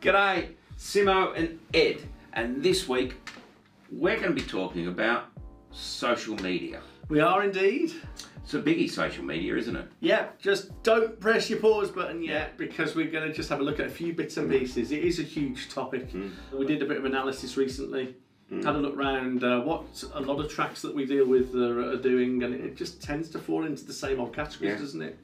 G'day, Simo and Ed, and this week we're going to be talking about social media. We are indeed. It's a biggie, social media, isn't it? Yeah, just don't press your pause button yet because we're going to just have a look at a few bits and mm. pieces. It is a huge topic. Mm. We did a bit of analysis recently, had a look round uh, what a lot of tracks that we deal with are, are doing, and it just tends to fall into the same old categories, Yeah. doesn't it?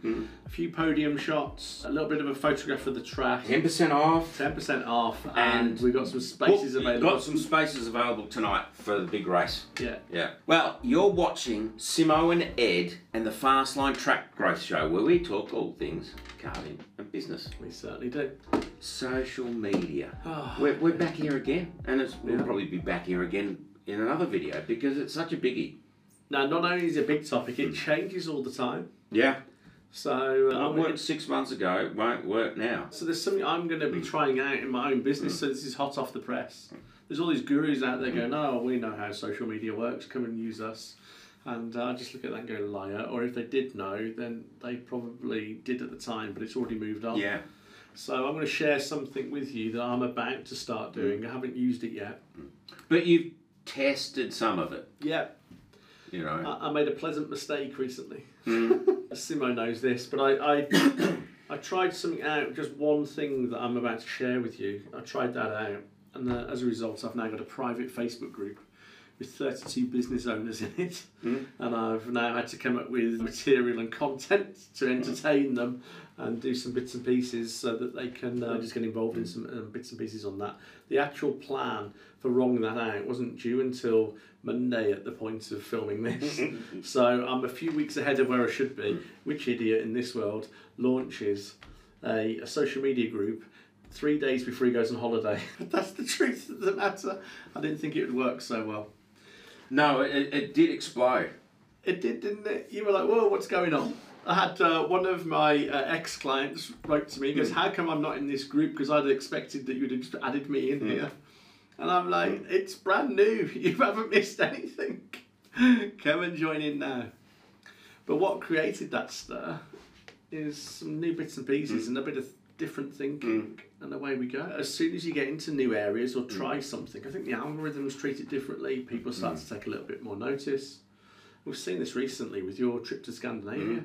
A few podium shots, a little bit of a photograph of the track, 10% off. 10% off, and, And we've got some spaces Book- available. Got some spaces available tonight for the big race. yeah. Yeah. Well, you're watching Simo and Ed and the Fastline Track Growth Show, where we talk all things karting and business. We certainly do. Social media. Oh. We're, we're back here again, and it's, we'll probably be back here again in another video because it's such a biggie. Now, not only is it a big topic, it changes all the time. Yeah. So, uh, What worked six months ago won't work now. So there's something I'm going to be hmm. trying out in my own business. Hmm. So this is hot off the press. There's all these gurus out there hmm. going, "Oh, we know how social media works. Come and use us." And uh, I just look at that and go, "Liar!" Or if they did know, then they probably did at the time, but it's already moved on. Yeah. So I'm going to share something with you that I'm about to start doing. I haven't used it yet. But you've tested some of it, Yeah, you know. I, I made a pleasant mistake recently. Mm. Simo knows this, but I, I I tried something out, just one thing that I'm about to share with you. I tried that out, and uh, as a result, I've now got a private Facebook group with 32 business owners in it, and I've now had to come up with material and content to entertain them and do some bits and pieces so that they can uh, just get involved in some um, bits and pieces on that. The actual plan for rolling that out wasn't due until Monday at the point of filming this, so I'm a few weeks ahead of where I should be. Which idiot in this world launches a, a social media group three days before he goes on holiday? That's the truth of the matter. I didn't think it would work so well. No, it, it did explode. It did, didn't it? You were like, whoa, what's going on? I had uh, one of my uh, ex clients wrote to me, he goes, How come I'm not in this group? Because I'd expected that you'd have just added me in here. And I'm like, It's brand new. You haven't missed anything. Come and join in now. But what created that stir is some new bits and pieces and a bit of different thinking, mm. and away we go. As soon as you get into new areas or mm. try something, I think the algorithms treat it differently. People start mm. to take a little bit more notice. We've seen this recently with your trip to Scandinavia.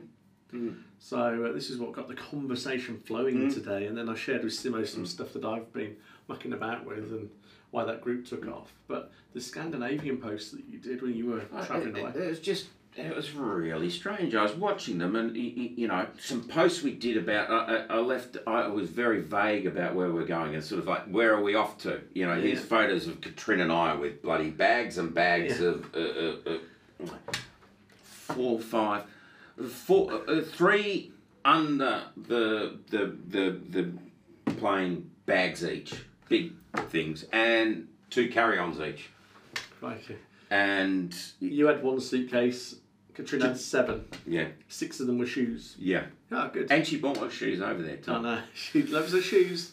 So uh, this is what got the conversation flowing today, and then I shared with Simo some stuff that I've been mucking about with and why that group took off. But the Scandinavian post that you did when you were oh, travelling it, away, it was just it was really strange. I was watching them, and you know, some posts we did about. I, I I left. I was very vague about where we're going, and sort of like, where are we off to? You know, here's photos of Katrina and I with bloody bags and bags Yeah. of uh, uh, uh, four, five, four, uh, three under the the the the plane bags each, big things, and two carry-ons each, Crikey. And You had one suitcase. Katrina had seven. yeah, Six of them were shoes. yeah. Oh, good. And she bought my shoes over there, I Tom. know. She loves her shoes.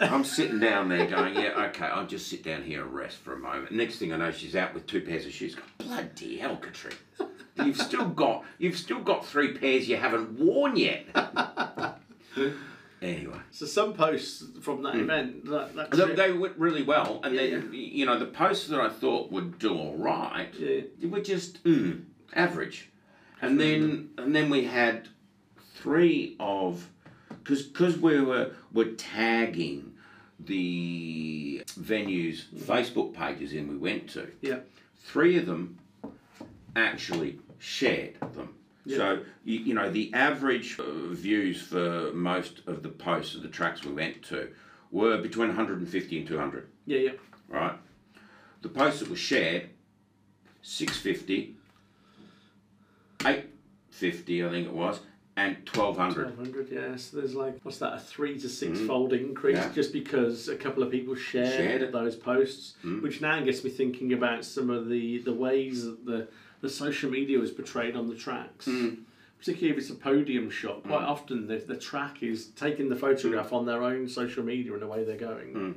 I'm sitting down there going, yeah, okay, I'll just sit down here and rest for a moment. Next thing I know, she's out with two pairs of shoes. Bloody hell, Katrina. You've still got you've still got three pairs you haven't worn yet. anyway. So some posts from that event, that, that. They, they went really well, and Yeah, then you know the posts that I thought would do all right Yeah. they were just mm, average, and then and then we had three of because because we were were tagging the venues Facebook pages in we went to. yeah. Three of them actually shared them. Yeah. So you, you know the average uh, views for most of the posts of the tracks we went to were between 150 and 200 Yeah, yeah. right? The posts that were shared, 650, 850, I think it was, and 1200. 1200, yeah. So there's like, what's that, a three to six fold increase Mm. Yeah. just because a couple of people shared, Shared. Mm. those posts, which now gets me thinking about some of the, the ways that the, the social media is portrayed on the tracks. Mm. Particularly if it's a podium shot, quite hmm. often the, the track is taking the photograph on their own social media and away they're going. Mm.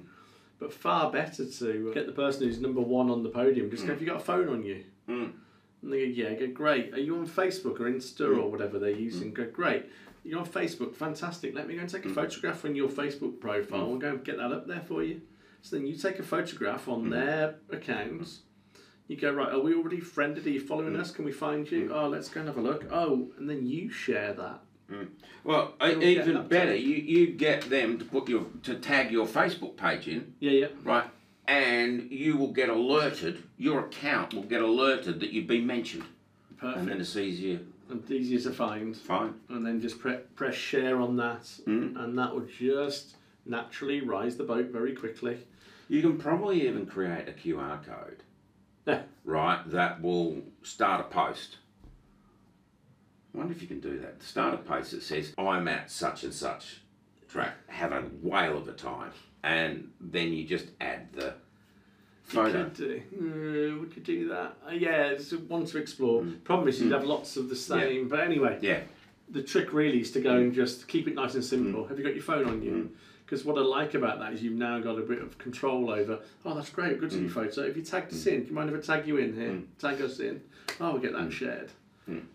But far better to get the person who's number one on the podium, just go, hmm. have you got a phone on you? Mm. And they go, yeah, go, great. Are you on Facebook or Insta hmm. or whatever they're using? Go, great. You're on Facebook, fantastic. Let me go and take a photograph on your Facebook profile and go and get that up there for you. So then you take a photograph on their accounts. You go, right, are we already friended? Are you following mm. us? Can we find you? Mm. Oh, let's go and have a look. Oh, and then you share that. Mm. Well, e- You'll even better, you, you get them to put your to tag your Facebook page in, Yeah, yeah. right? And you will get alerted. Your account will get alerted that you've been mentioned, Perfect. and then it's easier. And easier to find. Fine. And then just pre- press share on that. Mm. And that will just naturally rise the boat very quickly. You can probably even create a QR code, Yeah. right? That will start a post. I wonder if you can do that. Start a post that says, "I'm at such and such track, have a whale of a time," and then you just add the photo. You could do. Uh, would you do that? Uh, yeah, it's one to explore. Mm. Problem is, you'd have lots of the same. But anyway, Yeah. the trick really is to go and just keep it nice and simple. Mm. Have you got your phone on you? Because what I like about that is you've now got a bit of control over. Oh, that's great. Good to see Mm. your photo. If you tagged us in, do you mind if I tag you in here? Tag us in. Oh, we'll get Mm. that shared.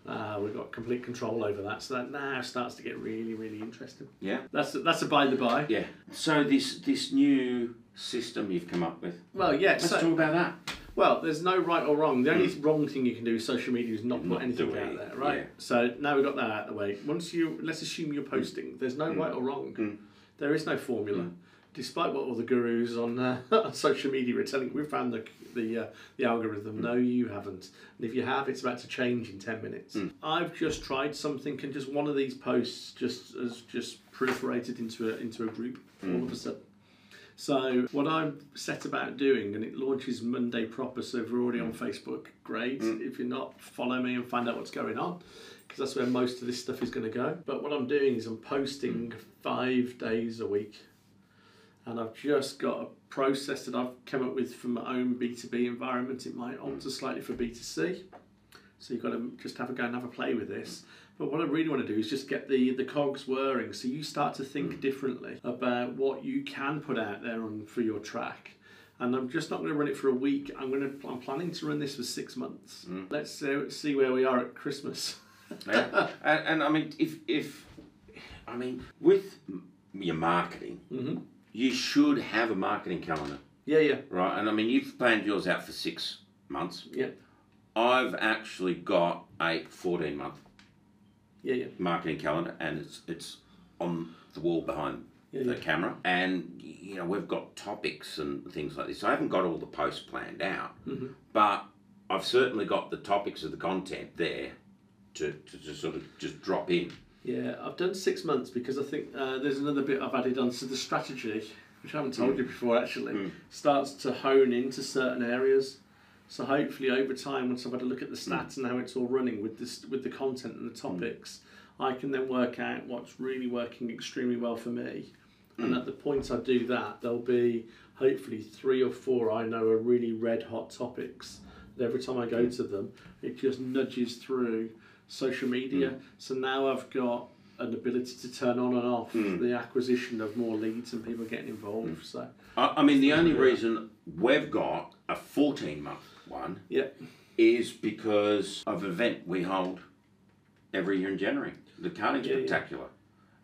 Ah, we've got complete control over that. So that now starts to get really, really interesting. Yeah. That's that's a by the by. Yeah. So this this new system you've come up with. Well, yeah. Let's So, talk about that. Well, there's no right or wrong. The only wrong thing you can do with social media is not put anything out there, right? yeah. So now we've got that out of the way. Once you, let's assume you're posting, there's no right or wrong. Mm. There is no formula. Despite what all the gurus on, uh, on social media are telling we found the the uh, the algorithm. No, you haven't. And if you have, it's about to change in ten minutes. I've just tried something, and just one of these posts just has just proliferated into a into a group all of a sudden. So what I'm set about doing, and it launches Monday proper, so if you're already on Facebook, great. If you're not, follow me and find out what's going on, because that's where most of this stuff is going to go. But what I'm doing is I'm posting hmm. five days a week, and I've just got a process that I've come up with for my own B2B environment. It might alter hmm. slightly for B2C. So you've got to just have a go and have a play with this. But what I really want to do is just get the, the cogs whirring so you start to think hmm. differently about what you can put out there on for your track. And I'm just not going to run it for a week. I'm going to. I'm planning to run this for six months. Let's uh, see where we are at Christmas. Yeah. and, and I mean, if if I mean with your marketing, hmm you should have a marketing calendar, Yeah, yeah, right? And I mean, you've planned yours out for six months. yeah, I've actually got a fourteen month yeah, yeah. marketing calendar, and it's it's on the wall behind Yeah, the yeah. camera, and you know we've got topics and things like this. I haven't got all the posts planned out, Mm-hmm. but I've certainly got the topics of the content there to, to just sort of just drop in. Yeah, I've done six months because I think uh, there's another bit I've added on. So the strategy, which I haven't told hmm. you before actually, hmm. starts to hone into certain areas. So hopefully over time, once I've had a look at the hmm. stats and how it's all running with this with the content and the topics, I can then work out what's really working extremely well for me. And at the point I do that, there'll be hopefully three or four I know are really red hot topics. That every time I go to them, it just nudges through social media. Hmm. So now I've got an ability to turn on and off hmm. the acquisition of more leads and people getting involved. Hmm. So I, I mean, the only reason we've got a 14 month one yeah, is because of an event we hold every year in January, the Karting Yeah, yeah. Spectacular.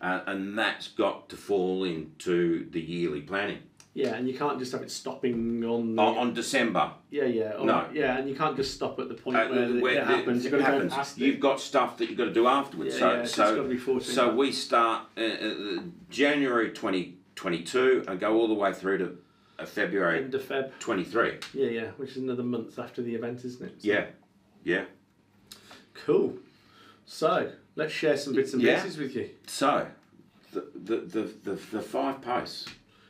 Uh, and that's got to fall into the yearly planning. Yeah, and you can't just have it stopping on. The, On, on December, yeah, yeah, on- No. yeah, and you can't just stop at the point uh, where, it- where it happens. You've got it to go past it. you've got stuff that you've got to do afterwards. Yeah, so, yeah, so it's so, gotta be 14 so we start uh, uh, January 2022 and go all the way through to uh, February End of Feb. 23. Yeah, yeah, which is another month after the event, isn't it? So- Yeah, yeah. Cool. So let's share some bits and Yeah. pieces with you. So, the, the, the, the, the five posts.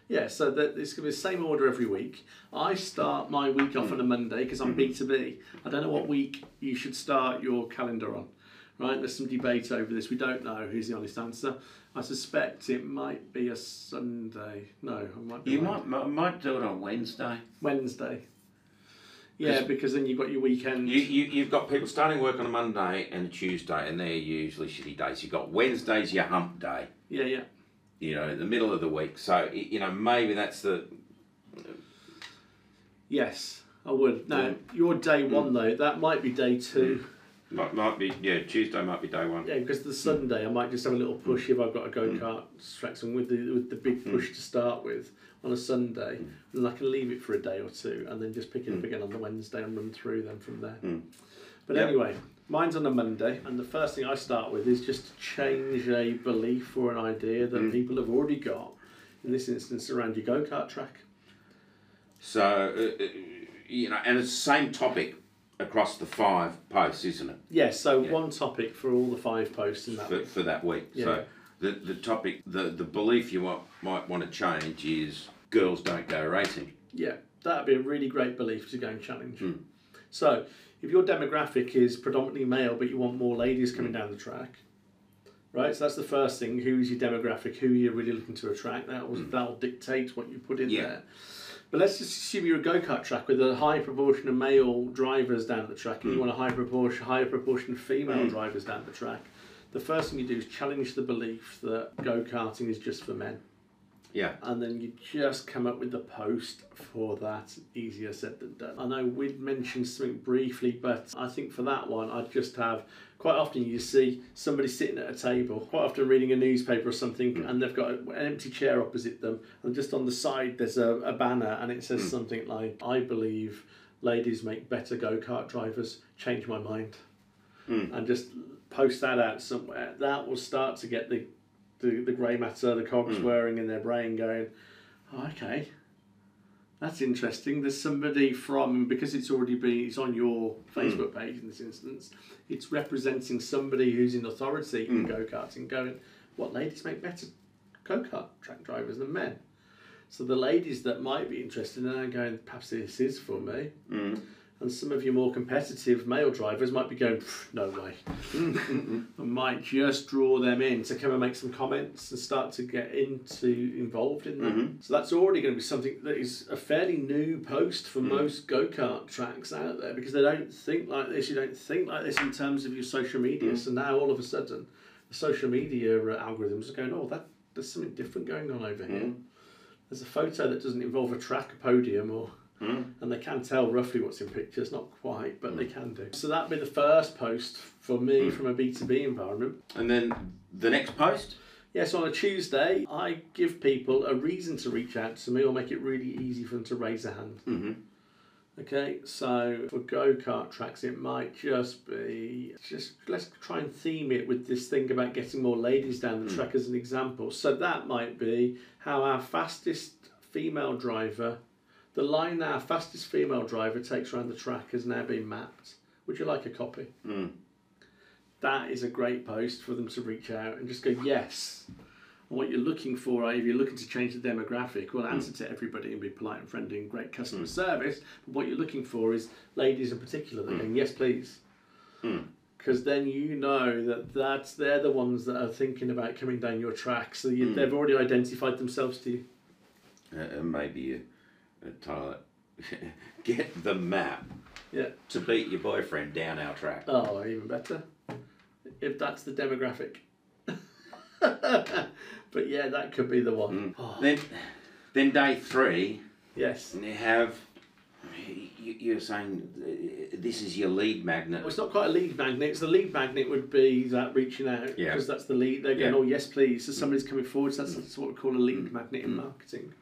Yeah, so that it's going to be the same order every week. I start my week off on a Monday because I'm hmm. B2B. I don't know what week you should start your calendar on, right? There's some debate over this. We don't know who's the honest answer. I suspect it might be a Sunday. No, I might be You might, might might do it on Wednesday. Wednesday. Yeah, because then you've got your weekend. You, you, you've got people starting work on a Monday and a Tuesday, and they're usually shitty days. You've got Wednesday's your hump day, Yeah, yeah. You know, the middle of the week. So, you know, maybe that's the. Yes, I would. Now, your day one though, that might be day two. Might, might be yeah. Tuesday might be day one. Yeah, because the Sunday I might just have a little push if I've got a go Mm. kart track and with the with the big push to start with on a Sunday, Mm. and I can leave it for a day or two and then just pick it up again on the Wednesday and run through them from there. Mm. But Yep. anyway, mine's on a Monday, and the first thing I start with is just to change a belief or an idea that Mm. people have already got. In this instance, around your go kart track. So uh, uh, you know, and it's the same topic across the five posts, isn't it? Yes, so Yeah. one topic for all the five posts in that. For, for that week. Yeah. So the the topic, the the belief you want, might want to change is girls don't go racing. Yeah, that'd be a really great belief to go and challenge. Hmm. So, if your demographic is predominantly male, but you want more ladies coming down the track, right? So that's the first thing. Who's your demographic? Who you're really looking to attract? That will that'll dictate what you put in. Yeah. there. But let's just assume you're a go kart track with a high proportion of male drivers down the track, and you want a high proportion, higher proportion of female Hmm. drivers down the track. The first thing you do is challenge the belief that go karting is just for men Yeah. and then you just come up with the post for that. Easier said than done. I know we'd mentioned something briefly, but I think for that one, I'd just have quite often you see somebody sitting at a table, quite often reading a newspaper or something, mm. and they've got an empty chair opposite them, and just on the side there's a, a banner, and it says mm. something like, I believe ladies make better go kart drivers, change my mind. Mm. And just post that out somewhere. That will start to get the the, the grey matter, the cogs hmm. whirring in their brain, going, oh, okay, that's interesting. There's somebody from because it's already been it's on your hmm. Facebook page in this instance. It's representing somebody who's in authority in hmm. go karting, going, what ladies make better go kart track drivers than men. So the ladies that might be interested in that are going, perhaps this is for me. Mm. And some of your more competitive male drivers might be going, no way. and might just draw them in to come and make some comments and start to get into involved in that. Mm-hmm. So that's already going to be something that is a fairly new post for mm. most go kart tracks out there because they don't think like this. You don't think like this in terms of your social media. Mm. So now all of a sudden, the social media uh, algorithms are going, oh, that there's something different going on over here. Mm. There's a photo that doesn't involve a track, a podium, or Hmm. and they can tell roughly what's in pictures, not quite, but they hmm. can do. So that'd be the first post for me hmm. from a B2B environment. And then the next post. Yes, on a Tuesday, I give people a reason to reach out to me or make it really easy for them to raise a hand. Mm-hmm. Okay, so for go kart tracks, it might just be just let's try and theme it with this thing about getting more ladies down the track as an example. So that might be how our fastest female driver, the line our fastest female driver takes around the track has now been mapped. Would you like a copy? Mm. That is a great post for them to reach out and just go yes. And what you're looking for, if you're looking to change the demographic, well, answer to everybody and be polite and friendly and great customer service. But what you're looking for is ladies in particular that are going, yes, please. Because then you know that that's they're the ones that are thinking about coming down your track. So you, they've already identified themselves to you. Uh, and maybe uh, Tyler, get the map Yeah. to beat your boyfriend down our track. Oh, even better. If that's the demographic. but yeah, that could be the one. Mm. Oh, Then, then day three, yes. And you have. you- You're saying uh, this is your lead magnet. Well, it's not quite a lead magnet. It's the lead magnet would be that reaching out Yeah. because that's the lead. They're going, Yeah. oh yes, please. So mm. somebody's coming forward. So that's, mm. that's what we call a lead magnet in marketing.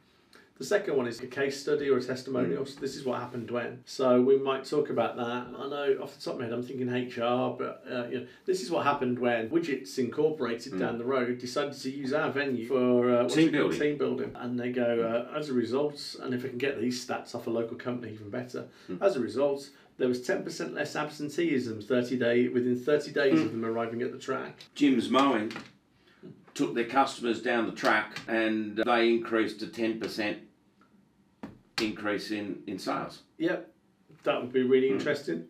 The second one is a case study or a testimonial. So this is what happened when. So we might talk about that. I know off the top of my head, I'm thinking HR, but uh, you know, this is what happened when Widgets Incorporated down the road decided to use our venue for uh, Team building. Team building, and they go uh, as a result. And if I can get these stats off a local company, even better. As a result, there was 10% less absenteeism 30 day within 30 days of them arriving at the track. Jim's Mowing took their customers down the track and they increased to 10% increase in, in sales. Yep, that would be really hmm. interesting.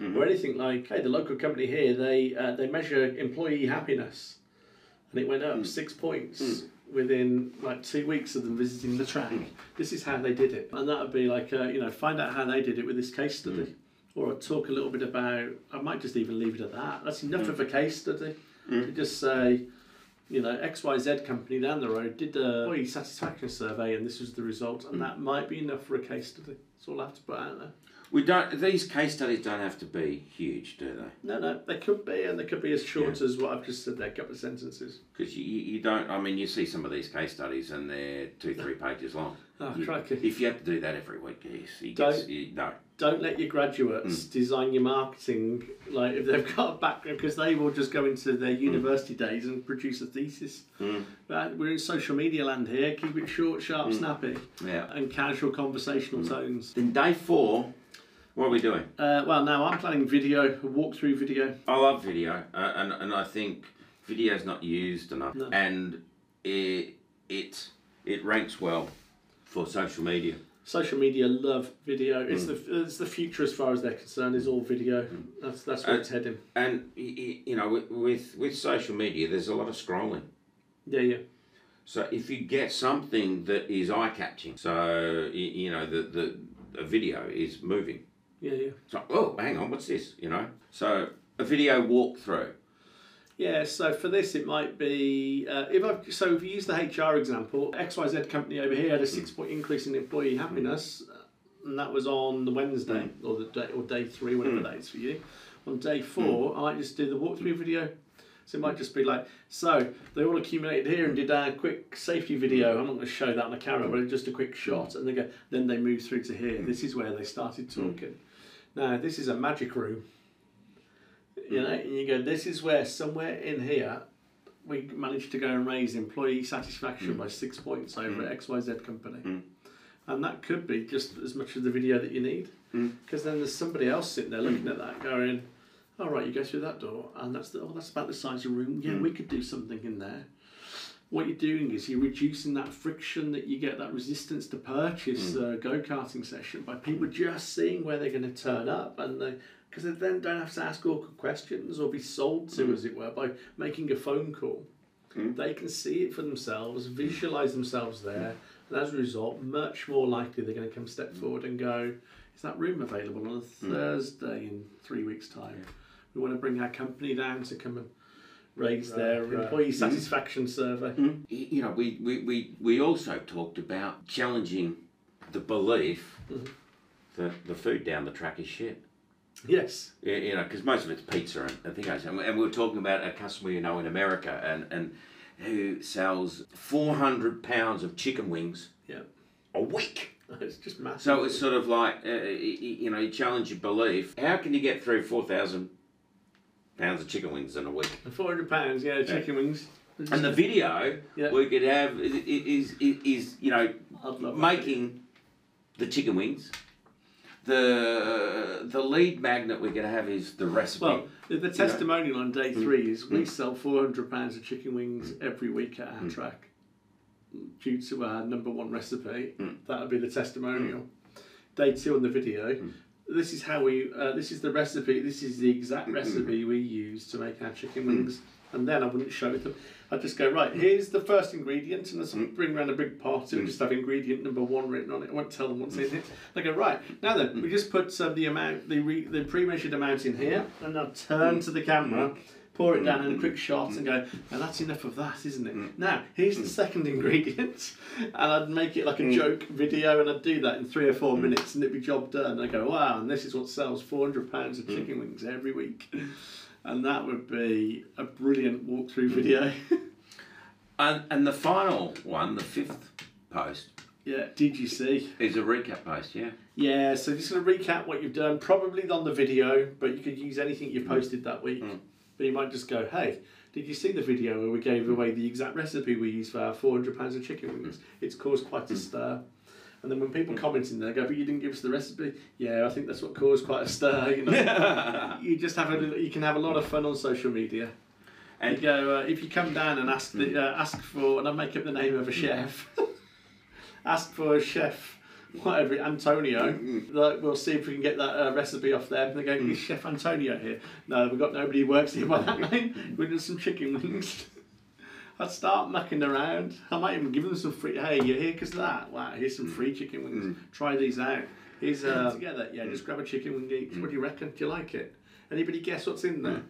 Mm-hmm. Or anything like, hey, the local company here they uh, they measure employee happiness, and it went up hmm. six points hmm. within like two weeks of them visiting the track. This is how they did it, and that would be like, uh, you know, find out how they did it with this case study. Or I'd talk a little bit about. I might just even leave it at that. That's enough of a case study to just say, you know, XYZ company down the road did a employee satisfaction survey and this was the result, and hmm. that might be enough for a case study. That's all I have to put out there. We don't. These case studies don't have to be huge, do they? No, no, they could be, and they could be as short as what I've just said there, a couple of sentences. Because you, you you don't. I mean, you see some of these case studies and they're two, three pages long. Oh, You- crikey. If you have to do that every week, yes, you Don't- gets, you, no. Don't let your graduates design your marketing like if they've got a background because they will just go into their university days and produce a thesis. Mm. But we're in social media land here. Keep it short, sharp, snappy, Yeah. and casual conversational tones. Then day four, what are we doing? Uh, well, now I'm planning video, a walkthrough video. I love video, uh, and and I think video's not used enough, No. and it it it ranks well for social media. Social media love video. It's the it's the future as far as they're concerned. Is all video. That's that's where Uh, it's heading. And you know, with, with social media, there's a lot of scrolling. Yeah, yeah. So if you get something that is eye catching, so you know the the a video is moving. Yeah, yeah. Like, oh, hang on, what's this? You know, so a video walkthrough. Yeah, so for this it might be uh, if I so if you use the HR example, XYZ company over here had a six point increase in employee happiness, and that was on the Wednesday mm. or the day or day three, whatever mm. that is for you. On day mm. four, I might just do the walkthrough video. So it might just be like, so they all accumulated here and did a quick safety video. I'm not going to show that on the camera, but just a quick shot, and they go. Then they move through to here. This is where they started talking. Now this is a magic room. You mm-hmm. know, and you go, this is where somewhere in here we managed to go and raise employee satisfaction mm. by six points over mm. at XYZ company. Mm. And that could be just as much of the video that you need. Because then there's somebody else sitting there looking at that going, all right, you go through that door, and that's the, oh, that's about the size of the room. Yeah, we could do something in there. What you're doing is you're reducing that friction that you get, that resistance to purchase a go karting session by people just seeing where they're going to turn up, and they because they then don't have to ask awkward questions or be sold to, hmm. as it were, by making a phone call. Hmm. They can see it for themselves, visualize themselves there, and as a result, much more likely they're going to come step hmm. forward and go, "Is that room available on a Thursday in three weeks' time?" We want to bring our company down to come and raise their right. employee satisfaction survey. Y- You know, we, we, we, we also talked about challenging the belief mm-hmm. that the food down the track is shit. Yes. Yeah, you know, because most of it's pizza and, and things like that. And we- and we were talking about a customer you know in America and, and who sells 400 pounds of chicken wings Yeah. a week. It's just massive. So it's sort of like, uh, you know, you challenge your belief. How can you get through 4,000 pounds of chicken wings in a week? four hundred pounds. Yeah, chicken wings. And the video Yeah. we could have i- i- is, is, is you know, that. making the chicken wings. The uh, the lead magnet we're going to have is the recipe. Well, the, the testimonial on day mm. three is we mm. sell four hundred pounds of chicken wings every week at mm. our track, due to our number one recipe. That would be the testimonial. Day two on the video. This is how we. Uh, this is the recipe. This is the exact mm-hmm. recipe we use to make our chicken wings. And then I wouldn't show it them. I'd just go right. Here's the first ingredient, and I'd mm. bring around a big pot and mm. just have ingredient number one written on it. I won't tell them what's in it. They go right now. Then mm. we just put uh, the amount, the re, the pre-measured amount in here, and I'll turn to the camera, pour it down in a quick shot, and go. Now that's enough of that, isn't it? Now here's the second ingredient, and I'd make it like a joke video, and I'd do that in three or four minutes, and it'd be job done. And I go, wow, and this is what sells four hundred pounds of chicken wings every week. And that would be a brilliant walkthrough mm. video. and, and the final one, the fifth post, yeah, did you see? is a recap post, yeah? Yeah, so just going to recap what you've done, probably on the video, but you could use anything you've mm. posted that week. Mm. But you might just go, hey, did you see the video where we gave away the exact recipe we used for our 400 pounds of chicken wings? It's caused quite a stir. And then when people comment in there, go, but you didn't give us the recipe. Yeah, I think that's what caused quite a stir. You know, you just have a, little- you can have a lot of fun on social media. And you go, uh, if you come down and ask the, uh, ask for, and I make up the name of a chef, ask for a chef, whatever, Antonio. Like, we'll see if we can get that uh, recipe off there. And they go, Chef Antonio here? No, we've got nobody who works here by that name. We do some chicken wings. I'd start mucking around. I might even give them some free. Hey, you're here because of that. Wow, here's some free chicken wings. Hmm. Try these out. Here's uh, hmm. together. Yeah, just hmm. grab a chicken wing each. What do you reckon? Do you like it? Anybody guess what's in there?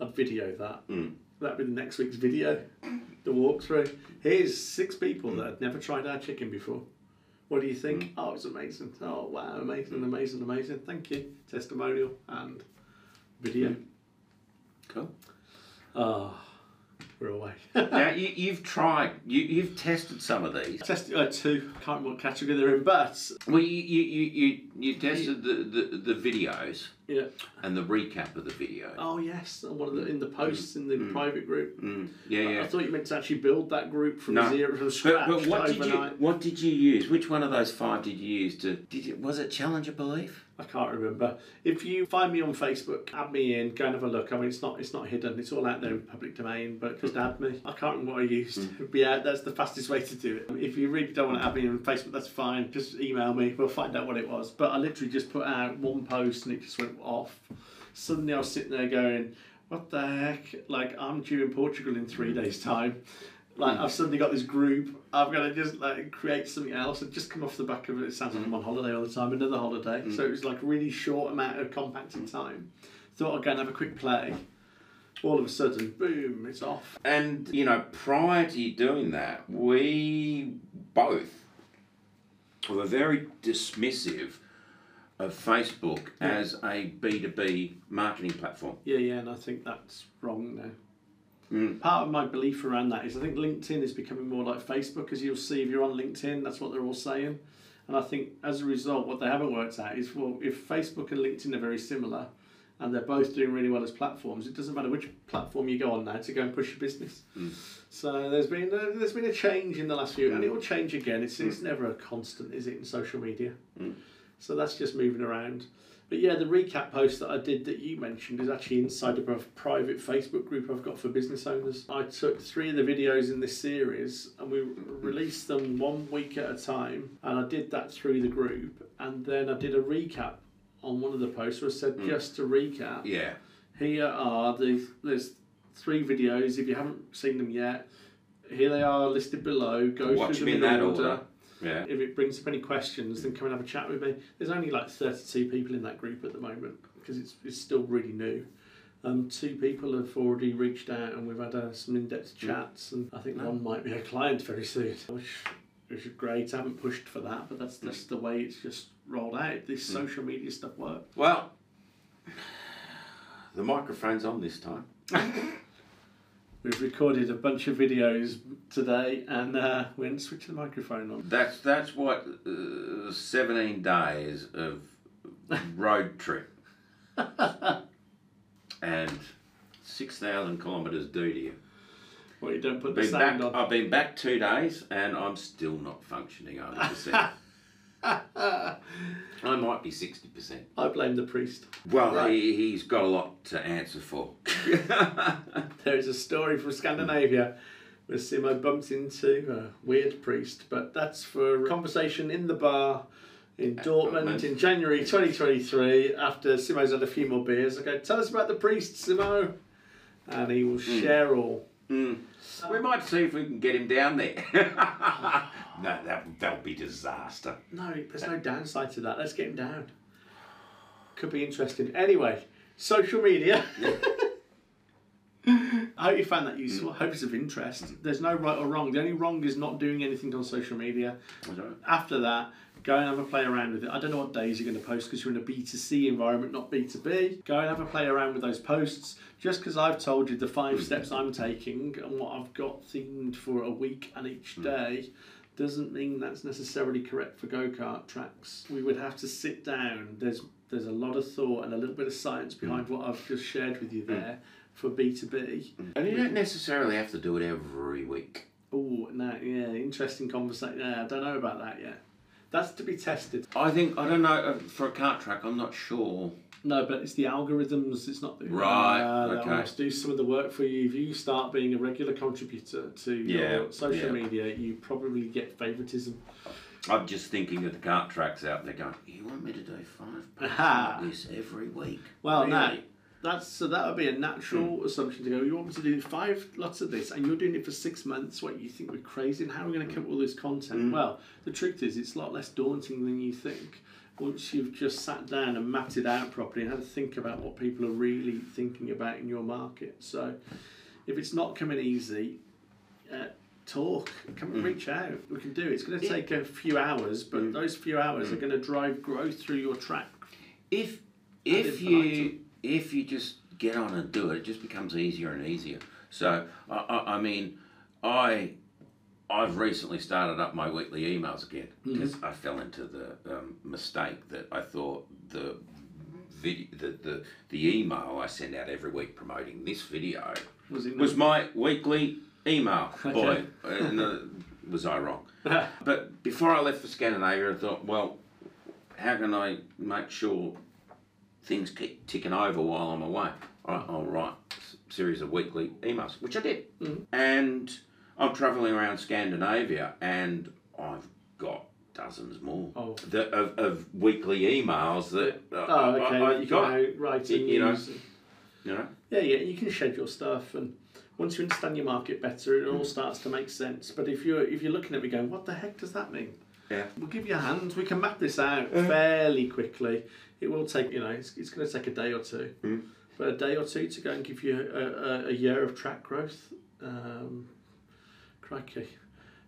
I'd video that. That'd be the next week's video. The walkthrough. Here's six people that had never tried our chicken before. What do you think? Oh, it's amazing. Oh, wow, amazing, amazing, amazing. Thank you. Testimonial and video. Cool. Oh, we're away. now you, you've tried, you, you've tested some of these. I Tested uh, two. Can't remember what category they're in, but Well, you you, you, you, you tested the, the, the videos yeah. and the recap of the video. Oh yes, one of the in the posts in the private group. Mm, yeah, I yeah. thought you meant to actually build that group from No. zero from scratch but what did you what did you use? Which one of those five did you use to? Did it was it challenge a belief? I can't remember. If you find me on Facebook, add me in, go and have a look. I mean, it's not it's not hidden. It's all out there in public domain. But just add me. I can't remember what I used. Hmm. But yeah, that's the fastest way to do it. If you really don't want to add me on Facebook, that's fine. Just email me. We'll find out what it was. But I literally just put out one post and it just went off. Suddenly I was sitting there going, "What the heck? Like I'm due in Portugal in three days' time." Like I've suddenly got this group. I'm got to just like create something else and just come off the back of it. It sounds like I'm on holiday all the time. Another holiday. Mm. So it was like a really short amount of compacted time. Thought I'd go and have a quick play. All of a sudden, boom! It's off. And you know, prior to you doing that, we both were very dismissive of Facebook Yeah. as a B two B marketing platform. Yeah, yeah, and I think that's wrong now. Mm. Part of my belief around that is I think LinkedIn is becoming more like Facebook, as you'll see if you're on LinkedIn, that's what they're all saying. And I think as a result, what they haven't worked out is well, if Facebook and LinkedIn are very similar and they're both doing really well as platforms, it doesn't matter which platform you go on now to go and push your business. Mm. So there's been a, there's been a change in the last few, and it mm. will change again. It's, mm. it's never a constant, is it, in social media? So that's just moving around. But yeah, the recap post that I did that you mentioned is actually inside of a private Facebook group I've got for business owners. I took three of the videos in this series and we released them one week at a time, and I did that through the group. And then I did a recap on one of the posts where I said, hmm. just to recap, Yeah. here are the there's three videos. If you haven't seen them yet, here they are listed below. Go Watch through them them in in that order. order. Yeah. If it brings up any questions, then come and have a chat with me. There's only like 32 people in that group at the moment because it's, it's still really new. Um, two people have already reached out and we've had uh, some in-depth chats, and I think one might be a client very soon, which, which is great. I haven't pushed for that, but that's just the way it's just rolled out. This social media stuff works. Well, the microphone's on this time. We've recorded a bunch of videos today, and uh, we didn't switch the microphone on. That's that's what uh, seventeen days of road trip and six thousand kilometres do to you. Well, you don't put the Been back, on. I've been back two days and I'm still not functioning hundred percent. I might be sixty percent. I blame the priest. Well, Right. he, he's got a lot to answer for. There is a story from Scandinavia where Simo bumped into a weird priest, but that's for conversation in the bar in ah, Dortmund oh, Dortmund. in January 2023 after Simo's had a few more beers. I go, tell us about the priest, Simo. And he will hmm. share all. Mm. We might see if we can get him down there. no, that that'll be disaster. No, there's no downside to that. Let's get him down. Could be interesting. Anyway, social media. I hope you found that useful. Mm. I hope it's of interest. Mm. There's no right or wrong. The only wrong is not doing anything on social media. After that, go and have a play around with it. I don't know what days you're going to post because you're in a B2C environment, not B2B. Go and have a play around with those posts. Just because I've told you the five steps I'm taking and what I've got themed for a week and each mm. day doesn't mean that's necessarily correct for go-kart tracks. We would have to sit down. There's there's a lot of thought and a little bit of science behind what I've just shared with you there for B2B. And you don't necessarily have to do it every week. Oh, no, yeah, interesting conversation. Yeah, I don't know about that yet. That's to be tested. I think I don't know uh, for a cart track. I'm not sure. No, but it's the algorithms. It's not the Right, Uh, that okay. almost do some of the work for you. If you start being a regular contributor to Yeah, your social yeah. media, you probably get favoritism. I'm just thinking of the cart tracks out there going. You want me to do five posts like this every week? Well, Really? no, that's so that would be a natural Hmm. assumption to go. You want me to do five lots of this, and you're doing it for six months. What you think we're crazy? And how are we going to come up with all this content? Hmm. Well, the truth is, it's a lot less daunting than you think. Once you've just sat down and mapped it out properly and had to think about what people are really thinking about in your market. So, if it's not coming easy, uh, talk. Come Mm. and reach out. We can do it. It's going to take a few hours, but Mm. those few hours are going to drive growth through your track. if if infinitum. you if you just get on and do it, it just becomes easier and easier. So I, I, I mean, I I've recently started up my weekly emails again because I fell into the um, mistake that I thought the video the, the the email I send out every week promoting this video Was was my weekly email. Boy, and, was I wrong? But before I left for Scandinavia, I thought, well, how can I make sure things keep ticking over while I'm away? All right, I'll write a series of weekly emails, which I did. Mhm. And I'm travelling around Scandinavia and I've got dozens more Oh. that, of, of weekly emails that uh, Oh, okay. I, you got. can now write You know. You know? Yeah, yeah. You can schedule stuff, and once you understand your market better, it Mm. all starts to make sense. But if you're if you're looking at me going, what the heck does that mean? Yeah. We'll give you a hand. We can map this out fairly quickly. It will take, you know, it's, it's going to take a day or two. Mm. But a day or two to go and give you a, a, a year of track growth. Um, crikey.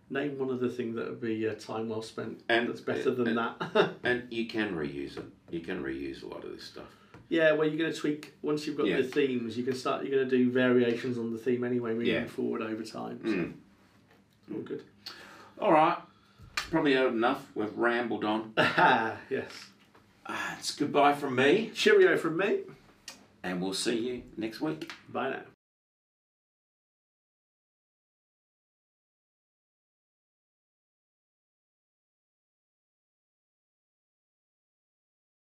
Name one other thing that would be uh, time well spent And- that's better than and- that. And you can reuse it. You can reuse a lot of this stuff. yeah, well, you're going to tweak, once you've got Yeah. the themes, you can start, you're going to do variations on the theme anyway, moving Yeah. forward over time. So, Mm. all good. All right. Probably heard enough. We've rambled on. Yes. Uh, it's goodbye from me, Cheerio from me. and we'll see you next week. Bye now.